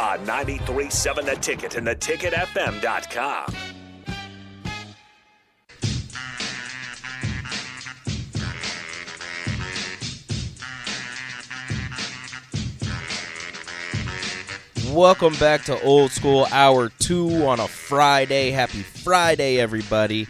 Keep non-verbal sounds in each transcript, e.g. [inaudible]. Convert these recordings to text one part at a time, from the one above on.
On 93.7 The Ticket and theticketfm.com. Welcome back to Old School Hour 2 on a Friday. Happy Friday, everybody.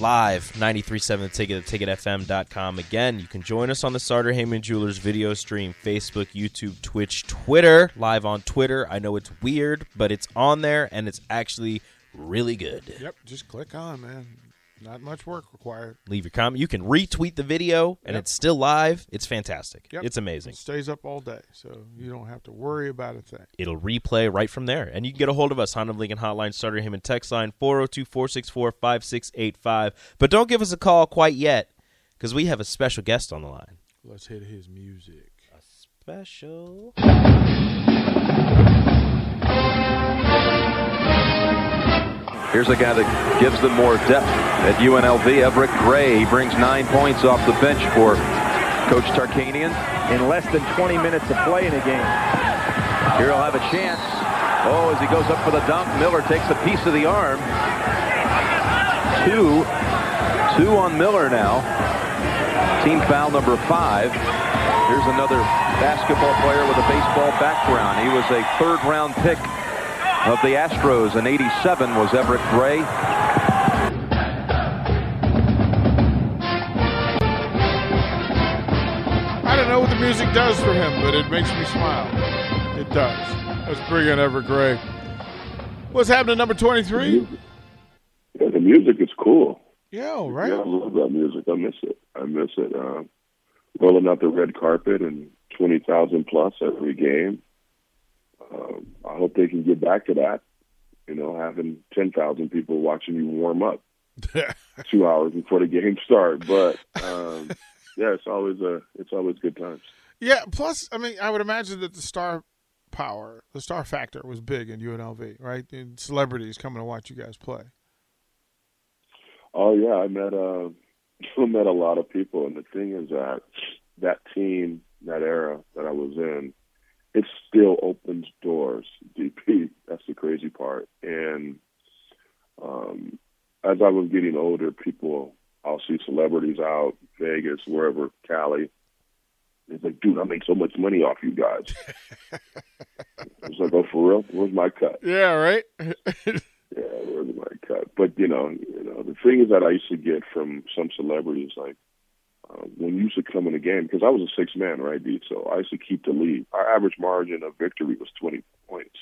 Live, 93.7 The Ticket, theticketfm.com. Again, you can join us on the Sartor Hamann Jewelers video stream, Facebook, YouTube, Twitch, Twitter. Live on Twitter. I know it's weird, but it's on there, and it's actually really good. Yep, just click on, man. Not much work required. Leave your comment. You can retweet the video, and Yep. it's still live. It's fantastic. Yep. It's amazing. It stays up all day, so you don't have to worry about a thing. It'll replay right from there. And you can get a hold of us, Honda Lincoln Hotline, Sartor Hamann and text line 402 464 5685. But don't give us a call quite yet because we have a special guest on the line. Let's hit his music. A special. Here's a guy that gives them more depth at UNLV. Evric Gray he brings nine points off the bench for Coach Tarkanian. in less than 20 minutes of play in a game. Here he'll have a chance. Oh, as he goes up for the dunk, Miller takes a piece of the arm. Two, two on Miller now. Team foul number five. Here's another basketball player with a baseball background. He was a third round pick of the Astros in 87 was Evric Gray. I don't know what the music does for him, but it makes me smile. It does. Let's bring in Evric Gray. What's happening, number 23? Yeah, the music is cool. Yeah, all right. Yeah, I love that music. I miss it. I miss it. Uh, rolling out the red carpet and twenty thousand plus every game. Um, I hope they can get back to that. You know, having ten thousand people watching you warm up [laughs] two hours before the game start. But um, yeah, it's always a it's always good times. yeah, plus, I mean, I would imagine that the star power, the star factor was big in UNLV, right? And celebrities coming to watch you guys play. Oh yeah, I met uh, I [laughs] met a lot of people, and the thing is that that team, that era that I was in, it still opens doors. DP, that's the crazy part. And um, as I was getting older, people, I'll see celebrities out Vegas, wherever, Cali. It's like, dude, I make so much money off you guys. [laughs] it's like, oh, for real? Where's my cut? Yeah, right? [laughs] Yeah, where's my cut? But you know, you know, the thing is that I used to get from some celebrities, like uh, when you used to come in a game, because I was a six man, right, D? So I used to keep the lead. Our average margin of victory was twenty points.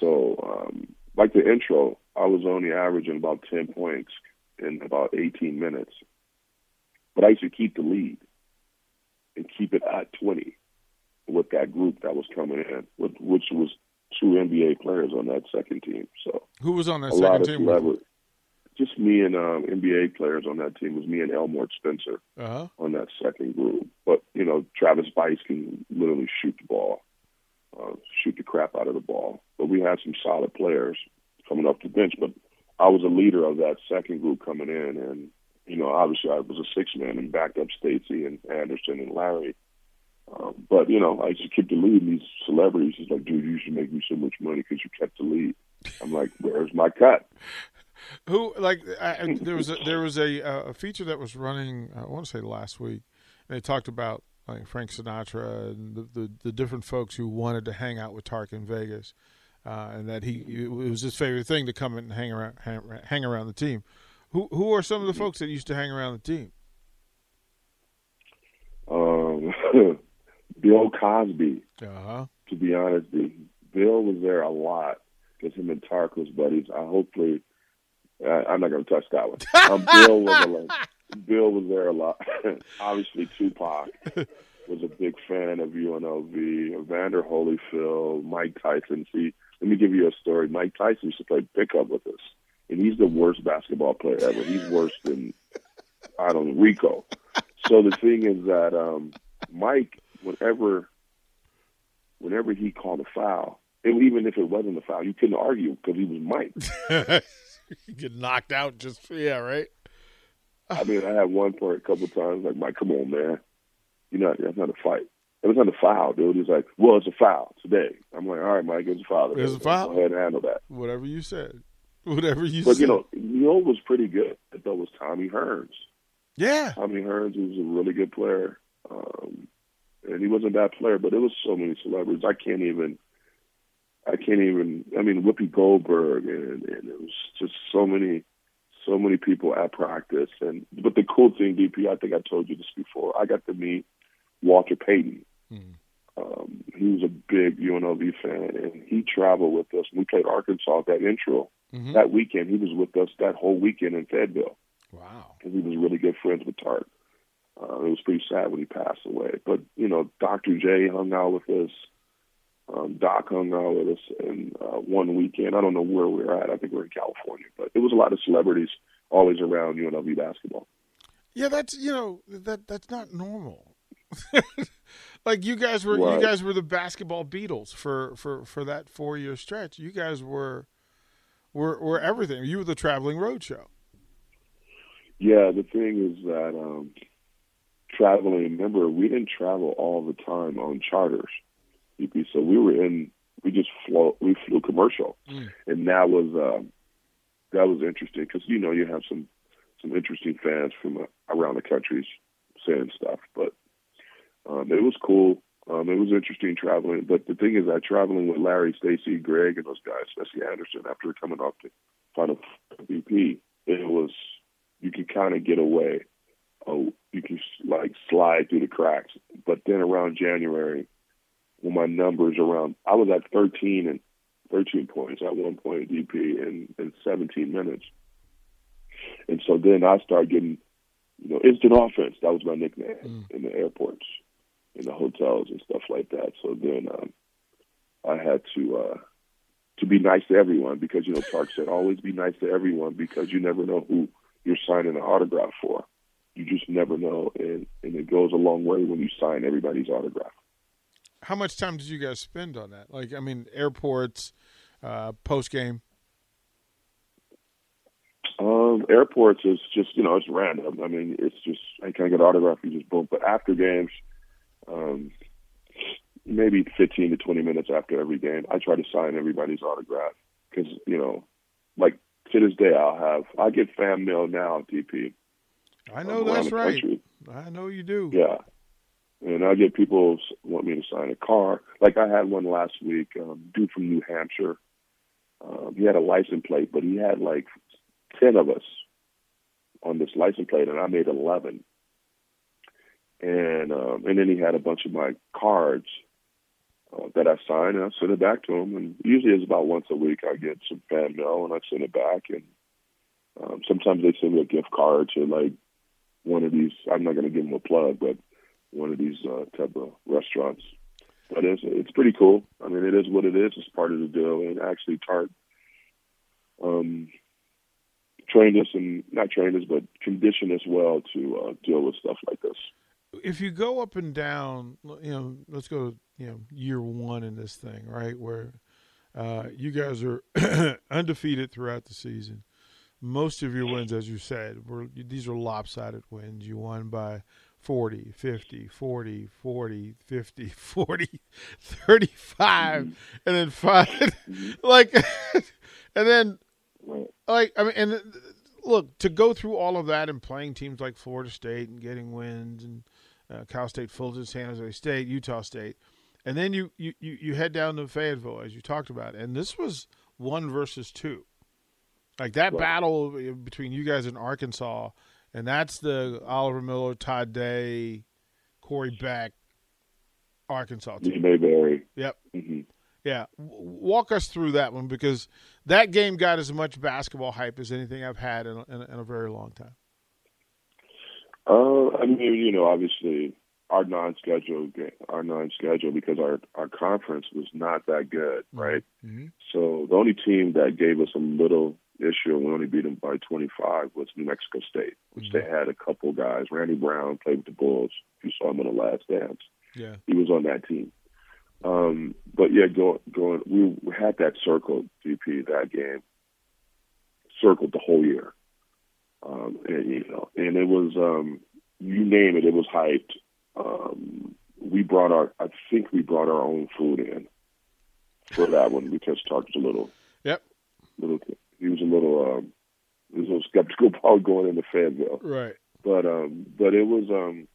So, um, like the intro, I was only averaging about ten points in about eighteen minutes, but I used to keep the lead and keep it at twenty with that group that was coming in, with, which was two NBA players on that second team. So Who was on that second team? with you? celebrity. Just me and um, NBA players on that team. It was me and Elmore Spencer Uh-huh. on that second group. But you know, Travis Bice can literally shoot the ball, uh, shoot the crap out of the ball. But we had some solid players coming off the bench. But I was a leader of that second group coming in, and you know, obviously I was a six man and backed up Stacy and Anderson and Larry. Um, but you know, I used to keep the lead. And these celebrities, he's like, dude, you should make me so much money because you kept the lead. I'm like, where's my cut? Who like I, [laughs] there was a, there was a uh, a feature that was running I want to say last week, and they talked about like Frank Sinatra and the, the, the different folks who wanted to hang out with Tark in Vegas, uh, and that he it was his favorite thing to come and hang around hang, hang around the team. Who who are some of the folks that used to hang around the team? Um, [laughs] Bill Cosby. Uh huh. to be honest, Bill was there a lot because him and Tark was buddies. I hopefully, I, I'm not going to touch that one. [laughs] Um, Bill was a. Bill was there a lot. [laughs] Obviously, Tupac. was a big fan of UNLV, Evander Holyfield, Mike Tyson. See, let me give you a story. Mike Tyson used to play pickup with us, and he's the worst basketball player ever. He's worse than I don't know Rico. So the thing is that um, Mike, whenever, whenever he called a foul, and even if it wasn't a foul, you couldn't argue because he was Mike. [laughs] you [laughs] get knocked out just yeah, right. I mean, I had one for a couple of times. Like, Mike, come on, man. You know, that's not a fight. It was not a foul, dude. He's like, well, it's a foul today. I'm like, all right, Mike, it's a foul. It's a foul. Go ahead and handle that. Whatever you said. [laughs] Whatever you but, said. But, you know, you know was pretty good. I thought was Tommy Hearns. Yeah. Tommy Hearns was a really good player. Um, and he wasn't a bad player, but it was so many celebrities. I can't even, I can't even, I mean, Whoopi Goldberg, and, and it was just so many, so many people at practice. And, but the cool thing, DP, I think I told you this before, I got to meet Walter Payton. Mm. Um, he was a big UNLV fan, and he traveled with us. We played Arkansas at that intro. Mm-hmm. That weekend, he was with us that whole weekend in Fayetteville. Wow. Because he was really good friends with Tark. Uh, it was pretty sad when he passed away. But, you know, Dr. J hung out with us. Um, Doc hung out with us. in uh, one weekend, I don't know where we were at. I think we were in California. But it was a lot of celebrities always around UNLV basketball. Yeah, that's, you know, that that's not normal. [laughs] like you guys were Right. you guys were the basketball Beatles for for for that 4-year stretch. You guys were were were everything. You were the traveling road show. Yeah, the thing is that um, traveling. Remember, we didn't travel all the time on charters. EP. So we were in. We just flew. We flew commercial, Mm. and that was uh, that was interesting because you know you have some some interesting fans from uh, around the country saying stuff, but um, it was cool. Um, it was interesting traveling, but the thing is that traveling with Larry, Stacy, Greg, and those guys, especially Anderson, after coming off the final MVP, it was you can kind of get away. Oh, you can like slide through the cracks. But then around January, when my numbers around, I was at 13 and 13 points at one point DP in in 17 minutes, and so then I started getting, you know, instant offense. That was my nickname Mm. in the airports, in the hotels and stuff like that. So then um, I had to. uh to be nice to everyone because you know Tark said always be nice to everyone because you never know who you're signing an autograph for. You just never know, and and it goes a long way when you sign everybody's autograph. How much time did you guys spend on that? Like I mean airports, uh post game. Um, airports is just you know it's random. I mean, it's just I can't get an autograph. You just boom. But after games, um, maybe 15 to 20 minutes after every game, I try to sign everybody's autograph because you know, like to this day, I'll have I get fan mail now, DP. I know that's right. country. I know you do. Yeah. And I get people want me to sign a car. Like I had one last week, um, dude from New Hampshire. Um, he had a license plate, but he had like ten of us on this license plate, and I made eleven. And um, and then he had a bunch of my cards uh, that I signed, and I sent it back to him. And usually it's about once a week I get some fan mail, and I send it back. And um, sometimes they send me a gift card to like one of these. I'm not going to give them a plug, but one of these uh, type of restaurants. But it's it's pretty cool. I mean, it is what it is. It's part of the deal. And actually, Tark um, trained us and not trained us, but conditioned us well to uh, deal with stuff like this. if you go up and down, you know, let's go, to you know, year one in this thing, right? Where uh, you guys are [clears throat] undefeated throughout the season. Most of your wins, as you said, were these are lopsided wins. You won by 40, 50, 40, 40, 50, [laughs] 40, 35, mm-hmm. and then five. [laughs] Mm-hmm. like, [laughs] and then, like, I mean, and uh, look, to go through all of that and playing teams like Florida State and getting wins and uh, Cal State, Fullerton, San Jose State, Utah State, and then you, you you you head down to Fayetteville as you talked about, and this was one versus two, like that Right. battle uh, between you guys in Arkansas, and that's the Oliver Miller, Todd Day, Corey Beck, Arkansas team. Mayberry. Yep. hmm Yeah, walk us through that one because that game got as much basketball hype as anything I've had in a, in a, in a very long time. Uh, I mean, you know, obviously, our non-schedule game, our non-schedule because our our conference was not that good, right? Mm-hmm. So the only team that gave us a little issue and we only beat them by 25 was New Mexico State, which Mm-hmm. they had a couple guys. Randy Brown played with the Bulls. You saw him in the Last Dance, Yeah. he was on that team. Um, but yeah, going going we had that circled DP that game, circled the whole year, um, and you know, and it was um, you name it, it was hyped. Um, we brought our, I think we brought our own food in for that one because Tark was a little, Yep. little, he was a little, um, he was a little skeptical [laughs] about going into Fayetteville. Right. but um but it was um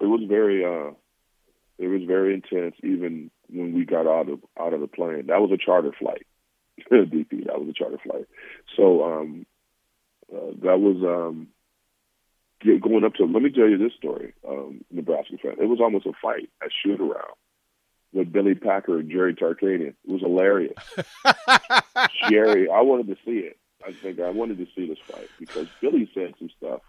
it was very uh it was very intense even when we got out of out of the plane. That was a charter flight. [laughs] Dp that was a charter flight. So um uh, that was um going up to let me tell you this story um nebraska fan. It was almost a fight at shoot around with billy packer and jerry tarkanian it was hilarious [laughs] jerry i wanted to see it i think i wanted to see this fight because billy said some stuff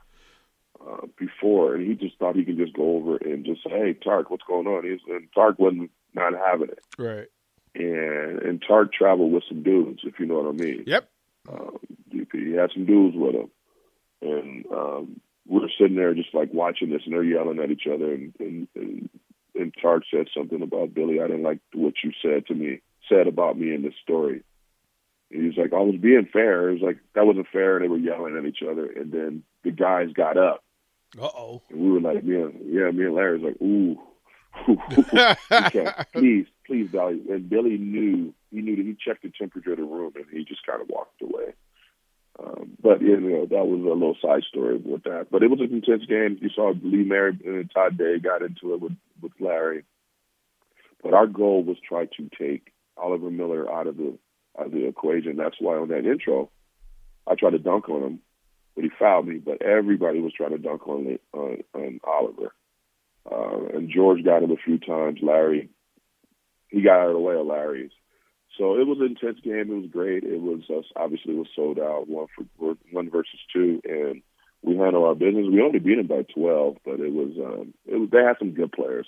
uh, before, and he just thought he could just go over and just say, "Hey, Tark, what's going on?" He's, and Tark wasn't not having it, Right. and and Tark traveled with some dudes, if you know what I mean. Yep. Um, DP, he had some dudes with him, and um, we're sitting there just like watching this, and they're yelling at each other, and and and, and Tark said something about Billy. I didn't like what you said to me, said about me in this story. And he was like, I was being fair. It was like that wasn't fair. And they were yelling at each other, and then the guys got up. Uh oh. And we were like, me and, yeah, me and Larry was like, ooh, [laughs] okay, please, please, value. And Billy knew, he knew that he checked the temperature of the room and he just kind of walked away. Um, but, you know, that was a little side story with that. But it was an intense game. You saw Lee Mayberry and Todd Day got into it with, with Larry. But our goal was try to take Oliver Miller out of the out of the equation. That's why on that intro, I tried to dunk on him but he fouled me. But everybody was trying to dunk on on, on Oliver, uh, and George got him a few times. Larry, he got out of the way of Larry's. So it was an intense game. It was great. It was uh, obviously was sold out one for one versus two, and we handled our business. We only beat them by twelve, but it was um, it was they had some good players,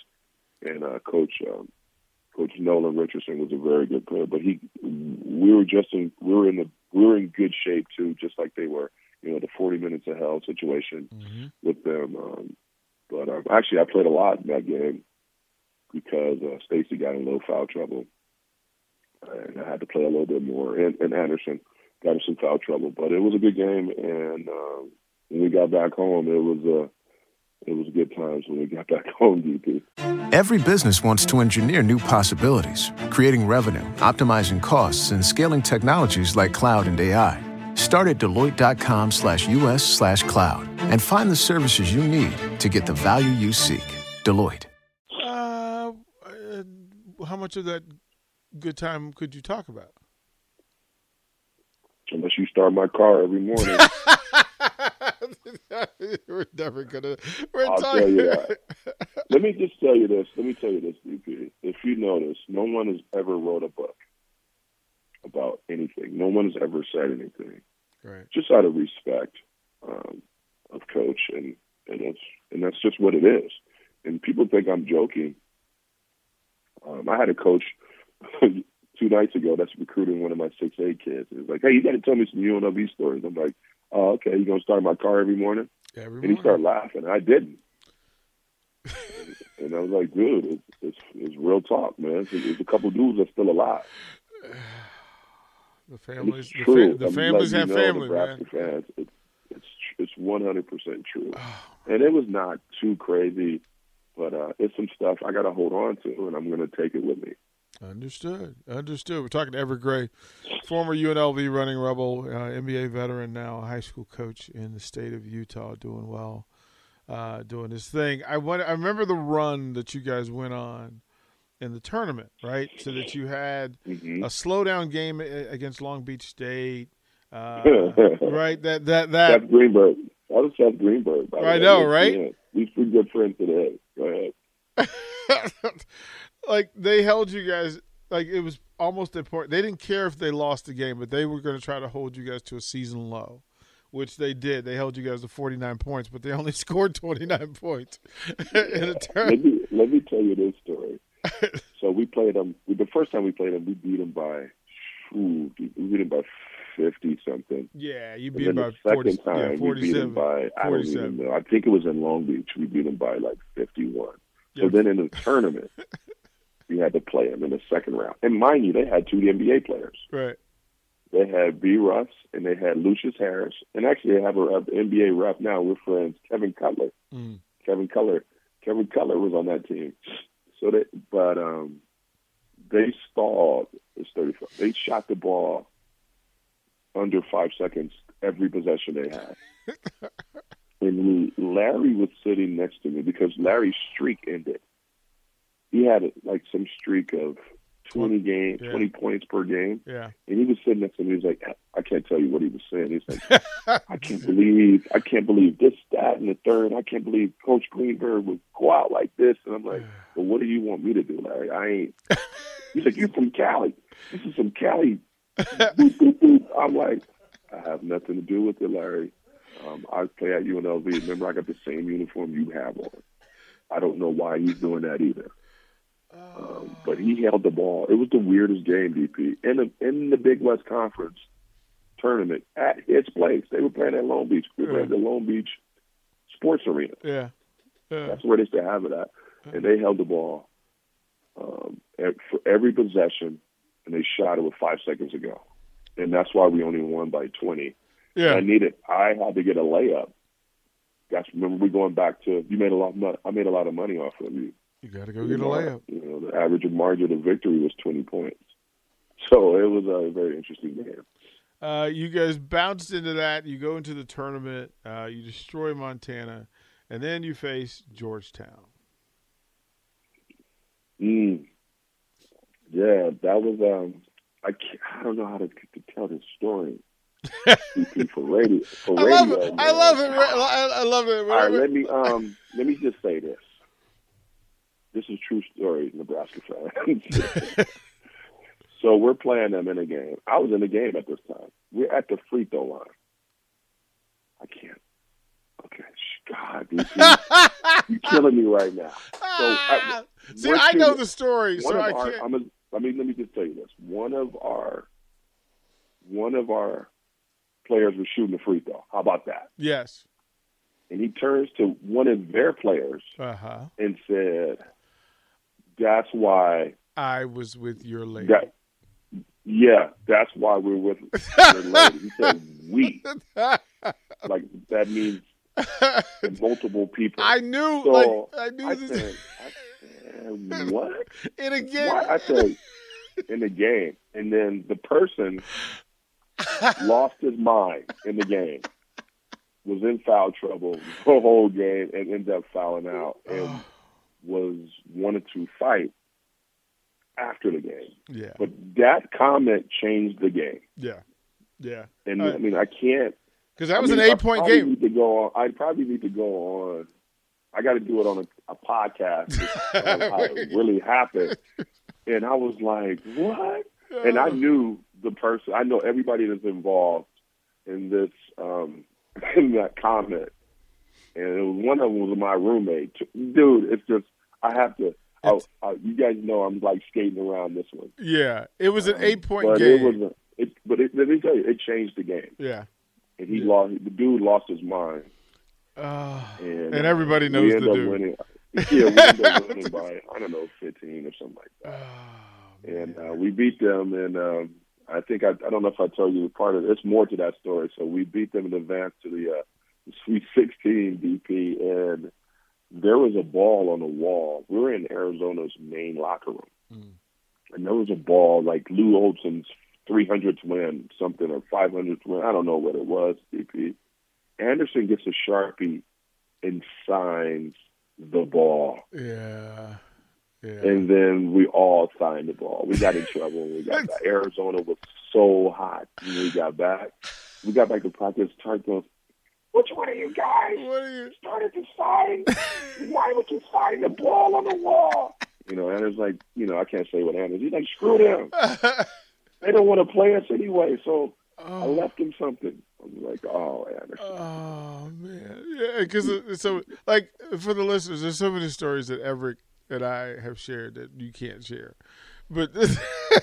and uh, coach. Um, Coach Nolan Richardson was a very good player, but he, we were just in, we were in the, we were in good shape too, just like they were you know, the 40 minutes of hell situation Mm-hmm. with them. Um, but um, actually, I played a lot in that game because uh, Stacy got in a little foul trouble, and I had to play a little bit more. And, and Anderson got in some foul trouble, but it was a good game. And um, when we got back home, it was uh, it was good times when we got [laughs] back home. DP. Every business wants to engineer new possibilities, creating revenue, optimizing costs, and scaling technologies like cloud and AI. Start at Deloitte.com slash US slash cloud and find the services you need to get the value you seek. Deloitte. Uh, uh, how much of that good time could you talk about? Unless you start my car every morning. [laughs] we're never gonna. We're I'll talking. tell you that. Let me just tell you this. Let me tell you this, DP. If you notice, no one has ever wrote a book about anything. No one has ever said anything. Right. Just out of respect um, of coach, and and it's and that's just what it is. And people think I'm joking. Um, I had a coach [laughs] two nights ago that's recruiting one of my six A kids. He was like, "Hey, you got to tell me some UNLV stories." I'm like, "Oh, okay. You gonna start my car every morning?" Every And morning. he started laughing. I didn't. [laughs] and I was like, dude, it's, it's, it's real talk, man. There's, there's a couple dudes that's still alive. [sighs] The families. it's The, fa- the families have you know, family, man. Fans, it's it's it's 100 percent true. [sighs] And it was not too crazy, but uh, it's some stuff I got to hold on to, and I'm going to take it with me. Understood. Understood. We're talking to Evric Gray, former UNLV running rebel, uh, NBA veteran, now a high school coach in the state of Utah, doing well, uh, doing his thing. I want. I remember the run that you guys went on in the tournament, right? So that you had Mhm. a slowdown game against Long Beach State, uh, [laughs] right? That that that Seth Greenberg. That was Seth Greenberg. the I know, right? He's pretty good friends today. Go ahead. [laughs] like they held you guys like it was almost important. They didn't care if they lost the game, but they were going to try to hold you guys to a season low. which they did. They held you guys to 49 points, but they only [laughs] scored 29 points [laughs] in a turn. Let me let me tell you this story. so we played them. The first time we played them, we beat them by, ooh, we beat them by fifty something. Yeah, you beat them by the second 40, time yeah, we beat 47. them by I don't 47. even know. I think it was in Long Beach. We beat them by like fifty-one. Yeah. So then in the tournament, [laughs] we had to play them in the second round. And mind you, they had two NBA players. Right. They had B. Russ and they had Lucius Harris. And actually, they have a, a NBA rep now. We're friends, Kevin Cutler. Mm. Kevin Cutler. Kevin Cutler was on that team. So they, but um, they stalled. It's thirty-five. They shot the ball under five seconds every possession they had. [laughs] and Larry was sitting next to me because Larry's streak ended. He had like some streak of twenty game, Yeah. twenty points per game. Yeah. And he was sitting next to me. He was like, I can't tell you what he was saying. He's like, [laughs] I can't believe, I can't believe this, that, and the third. I can't believe Coach Greenberg would go out like this. And I'm like, [sighs] well, what do you want me to do, Larry? I ain't. [laughs] He's like, you're from Cali. This is some Cali. [laughs] I'm like, I have nothing to do with it, Larry. Um, I play at UNLV. Remember, I got the same uniform you have on. I don't know why he's doing that either. Um, but he held the ball. It was the weirdest game, DP. In the in the Big West Conference tournament at its place. They were playing at Long Beach. We were Yeah. at the Long Beach Sports Arena. Yeah. Yeah. That's where they used to have it at. And they held the ball um, for every possession, and they shot it with five seconds to go. And that's why we only won by 20. Yeah. I needed. I had to get a layup. Guys, remember we going back to you made a lot of money. I made a lot of money off of you. You got to go get a layup. You know, the average margin of victory was 20 points. So it was a very interesting game. Uh, you guys bounced into that. You go into the tournament. Uh, you destroy Montana, and then you face Georgetown. Mm. Yeah, that was. Um, I I don't know how to, to tell this story. For radio. For I radio, love it. I love it. I love it. All right, let me um let me just say this. This is true story, Nebraska fans. [laughs] so we're playing them in a game. I was in the game at this time. We're at the free throw line. I can't. Okay, God, you're killing me right now. So I, [laughs] See, I know the story, so I our, can't. I'm a, I mean, let me just tell you this. One of our one of our players was shooting a free throw. How about that? Yes. And he turns to one of their players Uh huh. and said, "That's why I was with your lady. that yeah, that's why we're with [laughs] your lady." He said, "We." [laughs] Like that means multiple people. I knew. So like I knew I this said, I said, "What?" [laughs] in a game. Why? I said, "In the game," and then the person lost his mind in the game. Was in foul trouble the whole game and ended up fouling out and oh. Was wanted to fight after the game. Yeah. But that comment changed the game. Yeah. Yeah. And Uh, I mean, I can't Because that I was mean, an I eight-point game. Need to go on. I probably need to go on. I got to do it on a, a podcast. how [laughs] it really happened. And I was like, "What?" And I knew the person. I know everybody that's involved in this um, [laughs] in that comment. And it was, one of them was my roommate. Dude, it's just I have to. I, I, you guys know I'm like skating around this one. Yeah. It was an eight-point but game. it was. A, it, but it, let me tell you, it changed the game yeah. and he lost. The dude lost his mind, Uh, and, and everybody knows the dude. Winning. [laughs] Yeah, we ended up winning by I don't know fifteen or something like that. Oh, and uh, we beat them, and um, I think I, I don't know if I told you the part of it. it's more to that story. So we beat them in advance to the uh, Sweet Sixteen DP, and there was a ball on the wall. We were in Arizona's main locker room, Mm. and there was a ball like Lute Olson's 300th win, something or 500th win. I don't know what it was. DP Anderson gets a sharpie and signs the ball. Yeah. Yeah. And then we all signed the ball. We got in [laughs] trouble we got back. Arizona was so hot when we got back. We got back to practice. Tark goes, which one of you guys What are you? started to sign? Why [laughs] would you sign the ball on the wall? You know, Anders like, you know, I can't say what Anders. He's like, screw them. [laughs] They don't want to play us anyway. So I Oh, left him something I'm like, oh, Anderson. Oh man, yeah, because so like for the listeners, there's so many stories that Evric and I have shared that you can't share, but this, [laughs]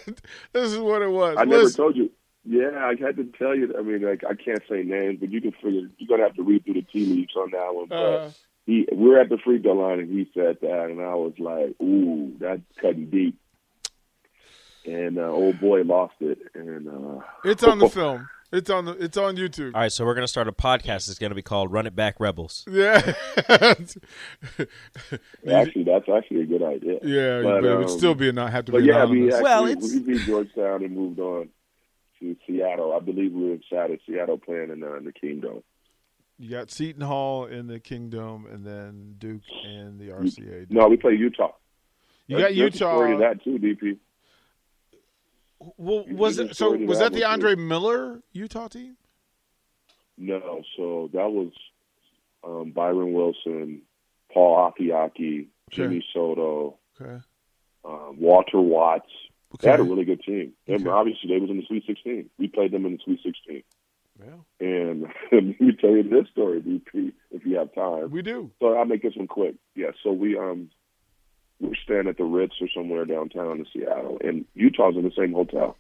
this is what it was. I never Listen- told you. Yeah, I had to tell you. I mean, like I can't say names, but you can figure. You're gonna have to read through the tea leaves on that one. But Uh, he, we're at the free throw line, and he said that, and I was like, "Ooh, that's cutting deep." And uh, old boy lost it, and uh, it's on the [laughs] film. It's on the. It's on YouTube. All right, so we're gonna start a podcast. It's gonna be called "Run It Back Rebels." Yeah. [laughs] actually, that's actually a good idea. Yeah, but, it would um, still be a not have to But be yeah, we actually, Well, it's- we beat Georgetown and moved on to Seattle. I believe we were excited. Seattle playing in, uh, in the Kingdom. You got Seton Hall in the Kingdom, and then Duke and the RCA. No, we play Utah. You got there's a story Utah. that too, DP. Well, was it so? Was that that the Andre Miller Utah team? No, so that was um, Byron Wilson, Paul Afeaki, Jimmy Soto, Okay. um, Walter Watts. They had a really good team. And Okay. obviously, they was in the Sweet 16. We played them in the Sweet 16. Well, And [laughs] let me tell you this story, DP, if you have time. we do. So I'll make this one quick. Yeah, so we um we're staying at the Ritz or somewhere downtown in Seattle, and Utah's in the same hotel.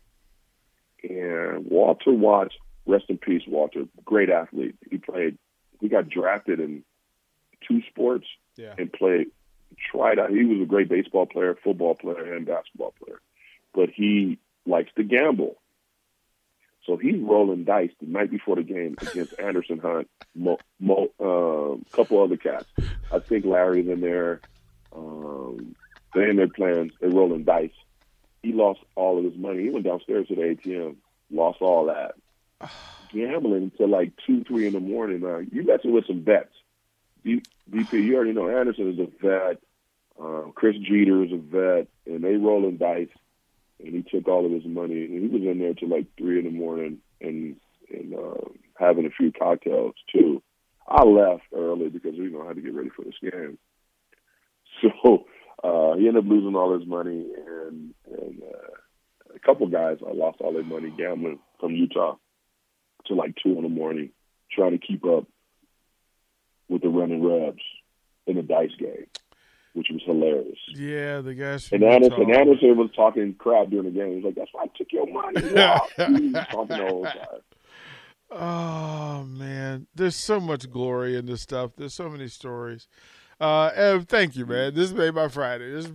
And Walter Watts, rest in peace, Walter, great athlete. He played. He got drafted in two sports Yeah. and played. Tried out. He was a great baseball player, football player, and basketball player. But he likes to gamble. So he's rolling dice the night before the game against Anderson Hunt, Mo, Mo, um, couple other cats. I think Larry's in there. Um, they're in their plans. They're rolling dice. He lost all of his money. He went downstairs to the ATM, lost all that. [sighs] Gambling until like two, three in the morning. Now you messing with some bets. DP, you already know Anderson is a vet. Um, Chris Jeter is a vet, and they rolling dice. And he took all of his money, and he was in there till like three in the morning, and and uh, having a few cocktails too. I left early because you know I had to get ready for this game. [laughs] So uh, he ended up losing all his money, and and uh, a couple guys I lost all their money gambling from Utah to like two in the morning, trying to keep up with the running rebs in the dice game, which was hilarious. Yeah, the guys. And Anderson, Utah. Anderson was talking crap during the game. He was like, "That's why I took your money." [laughs] He was talking the whole time. Oh man, there's so much glory in this stuff. There's so many stories. Uh, Ev, thank you, man. This made my Friday. This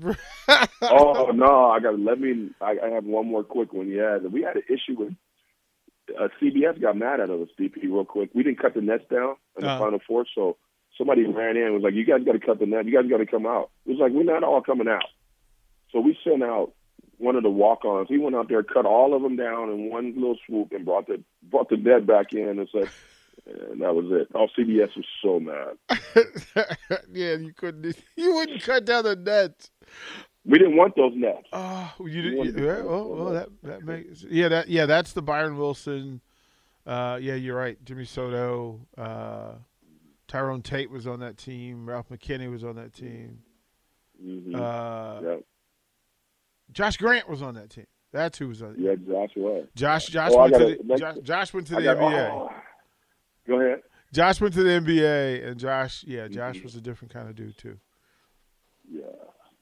[laughs] oh no, I got. Let me. I, I have one more quick one. Yeah, we had an issue with uh, CBS got mad at us, DP, real quick. We didn't cut the nets down in the Uh. final four, so somebody ran in and was like, "You guys got to cut the net. You guys got to come out." It was like we're not all coming out. So we sent out one of the walk-ons. He went out there, cut all of them down in one little swoop, and brought the brought the net back in and said, and that was it. Oh, CBS was so mad. [laughs] yeah, you couldn't. [laughs] You wouldn't cut down the nets. We didn't want those nets. Oh, you We did. wanted Yeah, oh, oh, that that makes. Yeah, that yeah, that's the Byron Wilson. Uh, yeah, you're right. Jimmy Soto, uh, Tyrone Tate was on that team. Ralph McKinney was on that team. Mhm. Uh, yeah, Josh Grant was on that team. That's who was on. yeah, Josh was. Josh. Josh Oh, went to the. Josh, Josh went to the got- NBA. oh. Go ahead. Josh went to the NBA, and Josh, yeah, Josh Mhm. was a different kind of dude too. Yeah,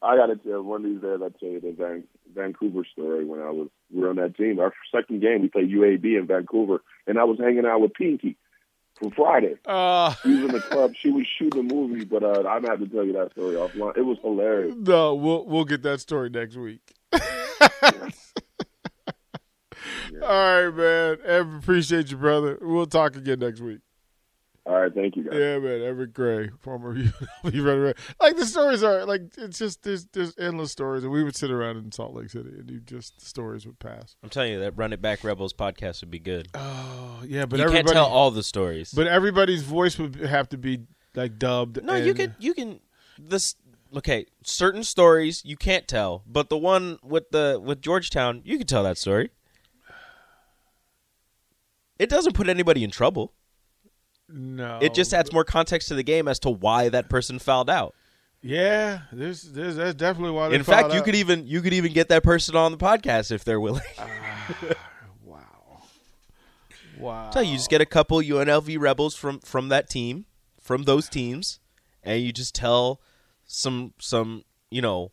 I got to tell one of these days. I tell you the Van, Vancouver story when I was we were on that team. Our second game, we played UAB in Vancouver, and I was hanging out with Pinky from Friday. Uh, She was in the [laughs] club. She was shooting a movie, but uh, I'm gonna have to tell you that story offline. It was hilarious. no, we'll we'll get that story next week. [laughs] All right, man. Ev, appreciate you, brother. We'll talk again next week. All right, thank you guys. Yeah, man. Evric Gray, former [laughs] UNLV runner. Like the stories are like it's just there's there's endless stories, and we would sit around in Salt Lake City, and you just the stories would pass. I'm telling you that Run It Back Rebels podcast would be good. Oh yeah, but you everybody can't tell all the stories. But everybody's voice would have to be like dubbed. no, you can you can this okay. Certain stories you can't tell, but the one with the with Georgetown, you can tell that story. It doesn't put anybody in trouble. No, It just adds more context to the game as to why that person fouled out. Yeah, there's, there's that's definitely why. They In fact, you out. could even you could even get that person on the podcast if they're willing. [laughs] Wow, Wow. So you just get a couple UNLV rebels from from that team, from those teams, and you just tell some some you know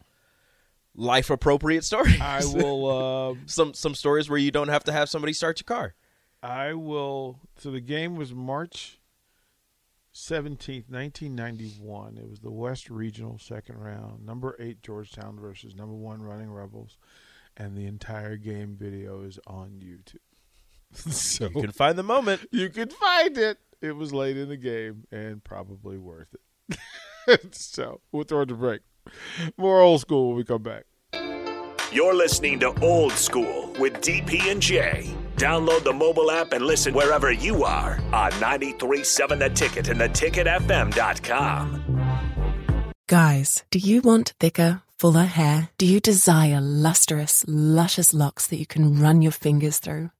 life appropriate stories. I will. Uh, [laughs] some some stories where you don't have to have somebody start your car. I will. So the game was March seventeenth, nineteen ninety one. It was the West Regional second round. Number eight Georgetown versus number one Running Rebels, and the entire game video is on YouTube. [laughs] so You can find the moment. you can find it. It was late in the game and probably worth it. [laughs] so we'll throw it to break. More old school when we come back. You're listening to Old School with DP and J. Download the mobile app and listen wherever you are on 93.7 The Ticket and theticketfm.com. Guys, do you want thicker, fuller hair? Do you desire lustrous, luscious locks that you can run your fingers through?